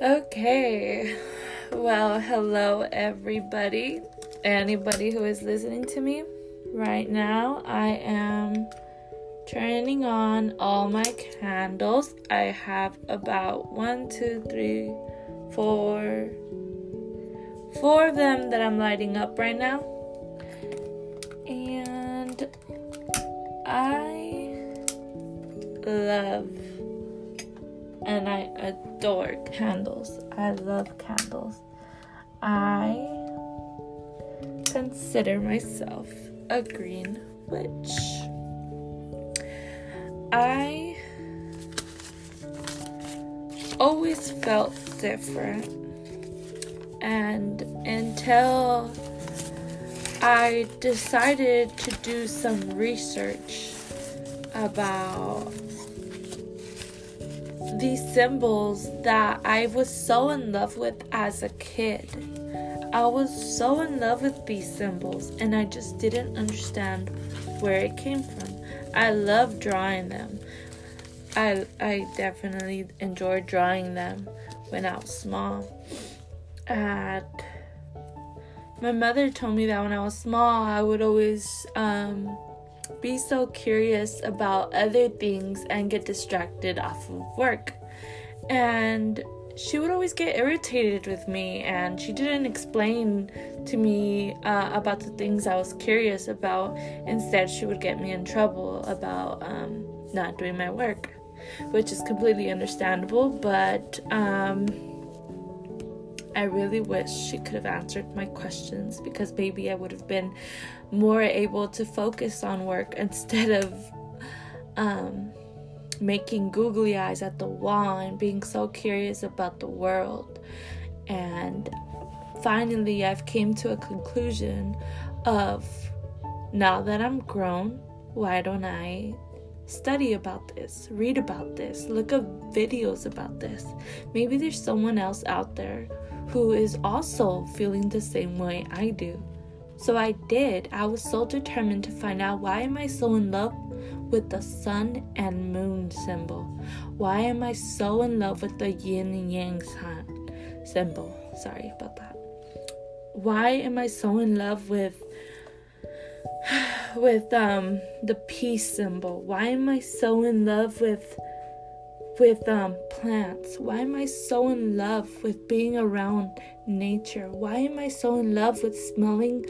Okay. Well, hello, everybody. Anybody who is listening to me right now, I am turning on all my candles. I have about one, two, three, four, four of them that I'm lighting up right now. And I love and I adore candles. I love candles. I consider myself a green witch. I always felt different, and until I decided to do some research about these symbols that I was so in love with as a kid. I was so in love with these symbols and I just didn't understand where it came from. I love drawing them. I I definitely enjoyed drawing them when I was small. And my mother told me that when I was small, I would always um, be so curious about other things and get distracted off of work. And she would always get irritated with me, and she didn't explain to me uh, about the things I was curious about. Instead, she would get me in trouble about um, not doing my work, which is completely understandable, but. Um, I really wish she could have answered my questions because maybe I would have been more able to focus on work instead of um, making googly eyes at the wall and being so curious about the world. And finally, I've came to a conclusion of now that I'm grown, why don't I study about this, read about this, look up videos about this? Maybe there's someone else out there who is also feeling the same way I do. So I did. I was so determined to find out why am I so in love with the sun and moon symbol? Why am I so in love with the yin and yang sign symbol? Sorry about that. Why am I so in love with with um the peace symbol? Why am I so in love with with um, plants? Why am I so in love with being around nature? Why am I so in love with smelling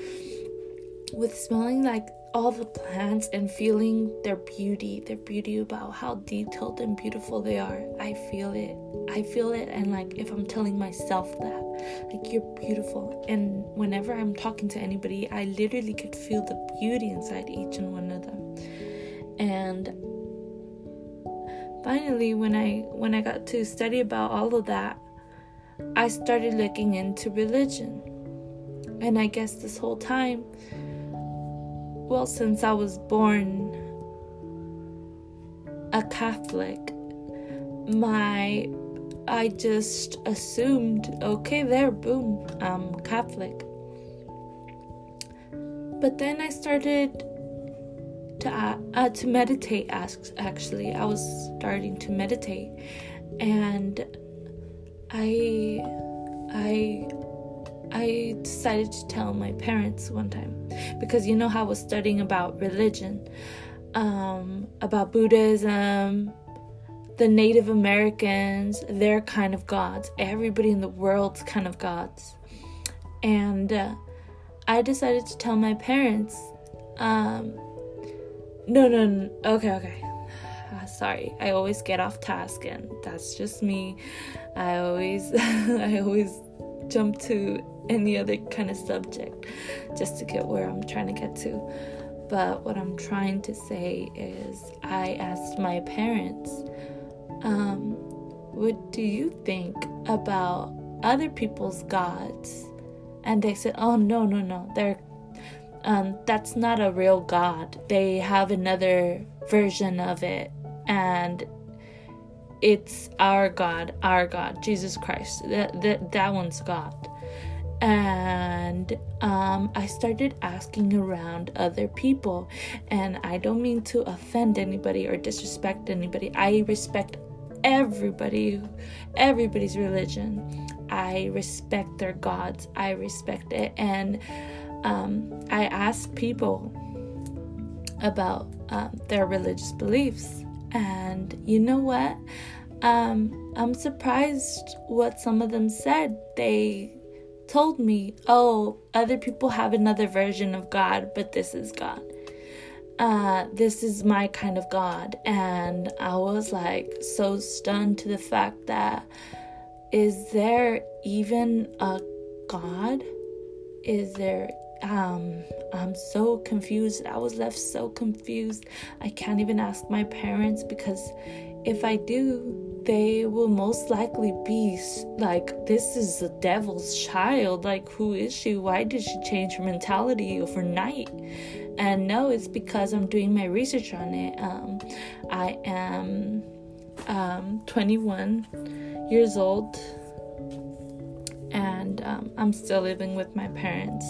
with smelling like all the plants and feeling their beauty, their beauty about how detailed and beautiful they are. I feel it. I feel it and like if I'm telling myself that, like you're beautiful. And whenever I'm talking to anybody, I literally could feel the beauty inside each and one of them. And finally when i when i got to study about all of that i started looking into religion and i guess this whole time well since i was born a catholic my i just assumed okay there boom i'm catholic but then i started to uh, to meditate. Actually, I was starting to meditate, and I decided to tell my parents one time because you know how I was studying about religion, um, about Buddhism, the Native Americans, their kind of gods, everybody in the world's kind of gods, and uh, I decided to tell my parents. Um, no, no, no. Okay, okay. Uh, sorry, I always get off task, and that's just me. I always, I always jump to any other kind of subject just to get where I'm trying to get to. But what I'm trying to say is, I asked my parents, um, what do you think about other people's gods? And they said, oh, no, no, no, they're um, that's not a real God. They have another version of it, and it's our God, our God, Jesus Christ. That that, that one's God. And um, I started asking around other people, and I don't mean to offend anybody or disrespect anybody. I respect everybody, everybody's religion. I respect their gods. I respect it. And um, I ask people about um, their religious beliefs. And you know what? Um, I'm surprised what some of them said. They told me, oh, other people have another version of God, but this is God. Uh, this is my kind of God. And I was like so stunned to the fact that is there even a God? Is there um I'm so confused. I was left so confused. I can't even ask my parents because if I do, they will most likely be like, This is the devil's child. Like, who is she? Why did she change her mentality overnight? And no, it's because I'm doing my research on it. Um, I am um, 21 years old and um, I'm still living with my parents.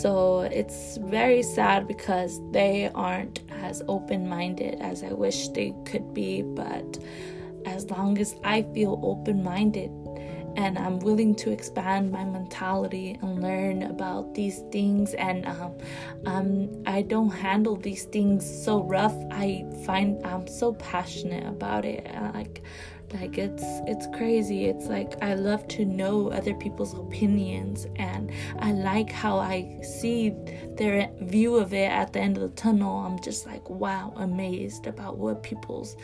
So it's very sad because they aren't as open minded as I wish they could be. But as long as I feel open minded and I'm willing to expand my mentality and learn about these things, and um, um, I don't handle these things so rough, I find I'm so passionate about it. Like, like it's it's crazy. It's like i love to know other people's opinions and i like how i see their view of it at the end of the tunnel. I'm just like wow amazed about what people's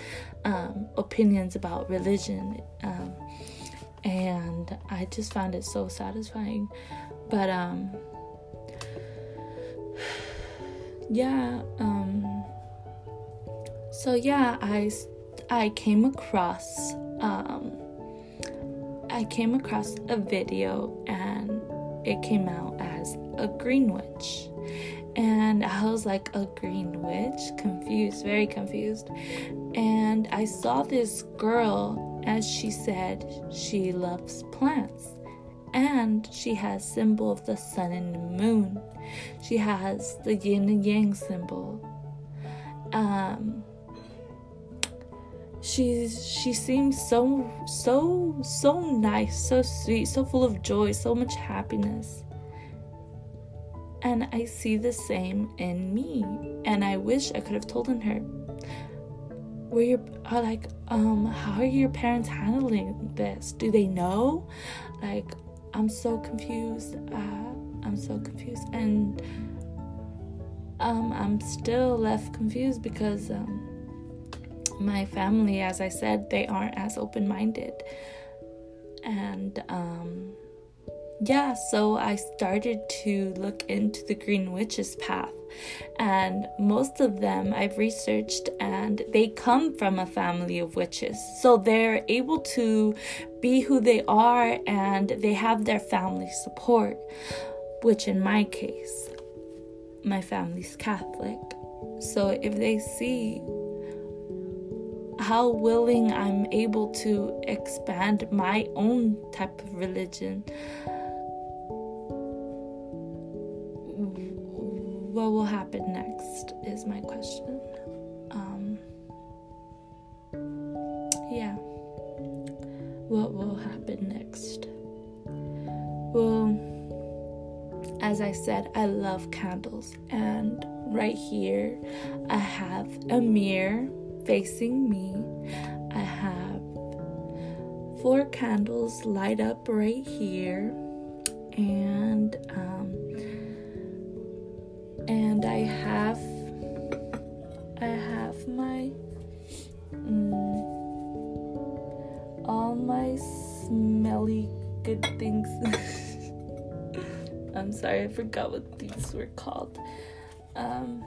um, opinions about religion um, and i just found it so satisfying. But um yeah um so yeah i I came across um, I came across a video and it came out as a green witch. And I was like, a green witch? Confused, very confused. And I saw this girl, as she said, she loves plants. And she has symbol of the sun and the moon. She has the yin and yang symbol. Um, she's she seems so so so nice so sweet so full of joy so much happiness. And i see the same in me. And i wish i could have told her were your are like um how are your parents handling this? Do they know? Like i'm so confused uh, i'm so confused. And um i'm still left confused because um my family, as I said, they aren't as open minded. And um, yeah, so I started to look into the Green Witch's path. And most of them I've researched, and they come from a family of witches. So they're able to be who they are and they have their family support, which in my case, my family's Catholic. So if they see how willing I'm able to expand my own type of religion. What will happen next is my question. Um, yeah. What will happen next? Well, as I said, I love candles, and right here I have a mirror facing me. I have four candles light up right here, and um, and I have I have my mm, all my smelly good things. I'm sorry, I forgot what these were called. Um,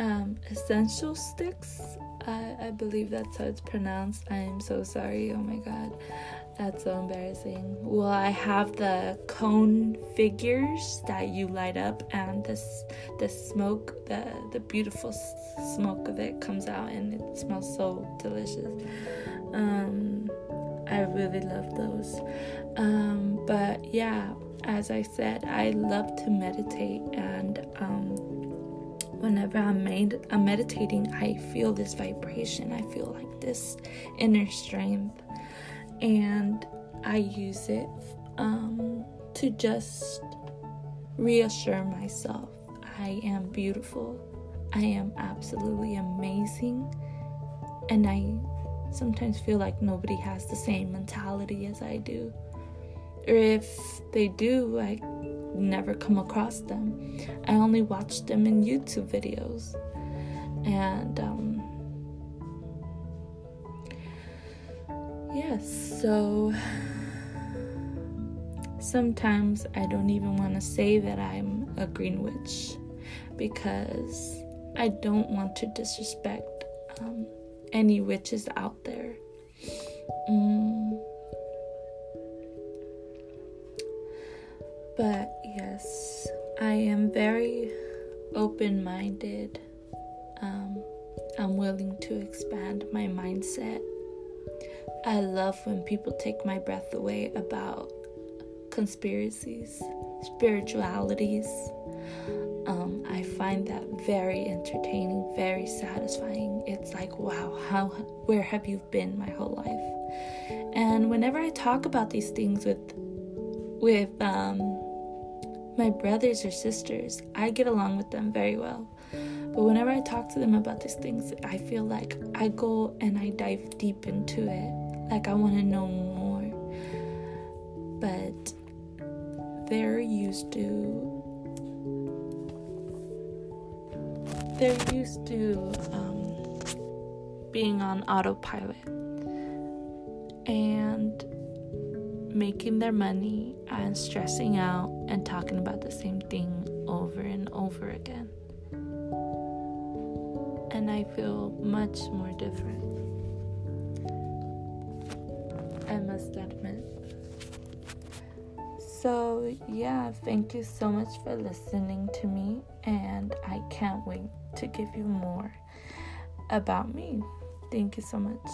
um, essential sticks. I, I believe that's how it's pronounced. I am so sorry. Oh my god, that's so embarrassing. Well, I have the cone figures that you light up, and this the smoke, the the beautiful smoke of it comes out, and it smells so delicious. Um, I really love those. Um, but yeah, as I said, I love to meditate and um whenever I'm made I'm meditating, I feel this vibration. I feel like this inner strength, and I use it um, to just reassure myself I am beautiful. I am absolutely amazing. And I sometimes feel like nobody has the same mentality as I do. Or if they do, I never come across them. I only watch them in YouTube videos. And um, yes, so sometimes I don't even want to say that I'm a green witch because I don't want to disrespect um, any witches out there. Open minded. Um, I'm willing to expand my mindset. I love when people take my breath away about conspiracies, spiritualities. Um, I find that very entertaining, very satisfying. It's like, wow, how where have you been my whole life? And whenever I talk about these things with with um, my brothers or sisters, I get along with them very well. But whenever I talk to them about these things, I feel like I go and I dive deep into it. Like I want to know more. But they're used to they're used to um, being on autopilot and making their money and stressing out and talking about the same thing over and over again. And I feel much more different. I must admit. So, yeah, thank you so much for listening to me, and I can't wait to give you more about me. Thank you so much.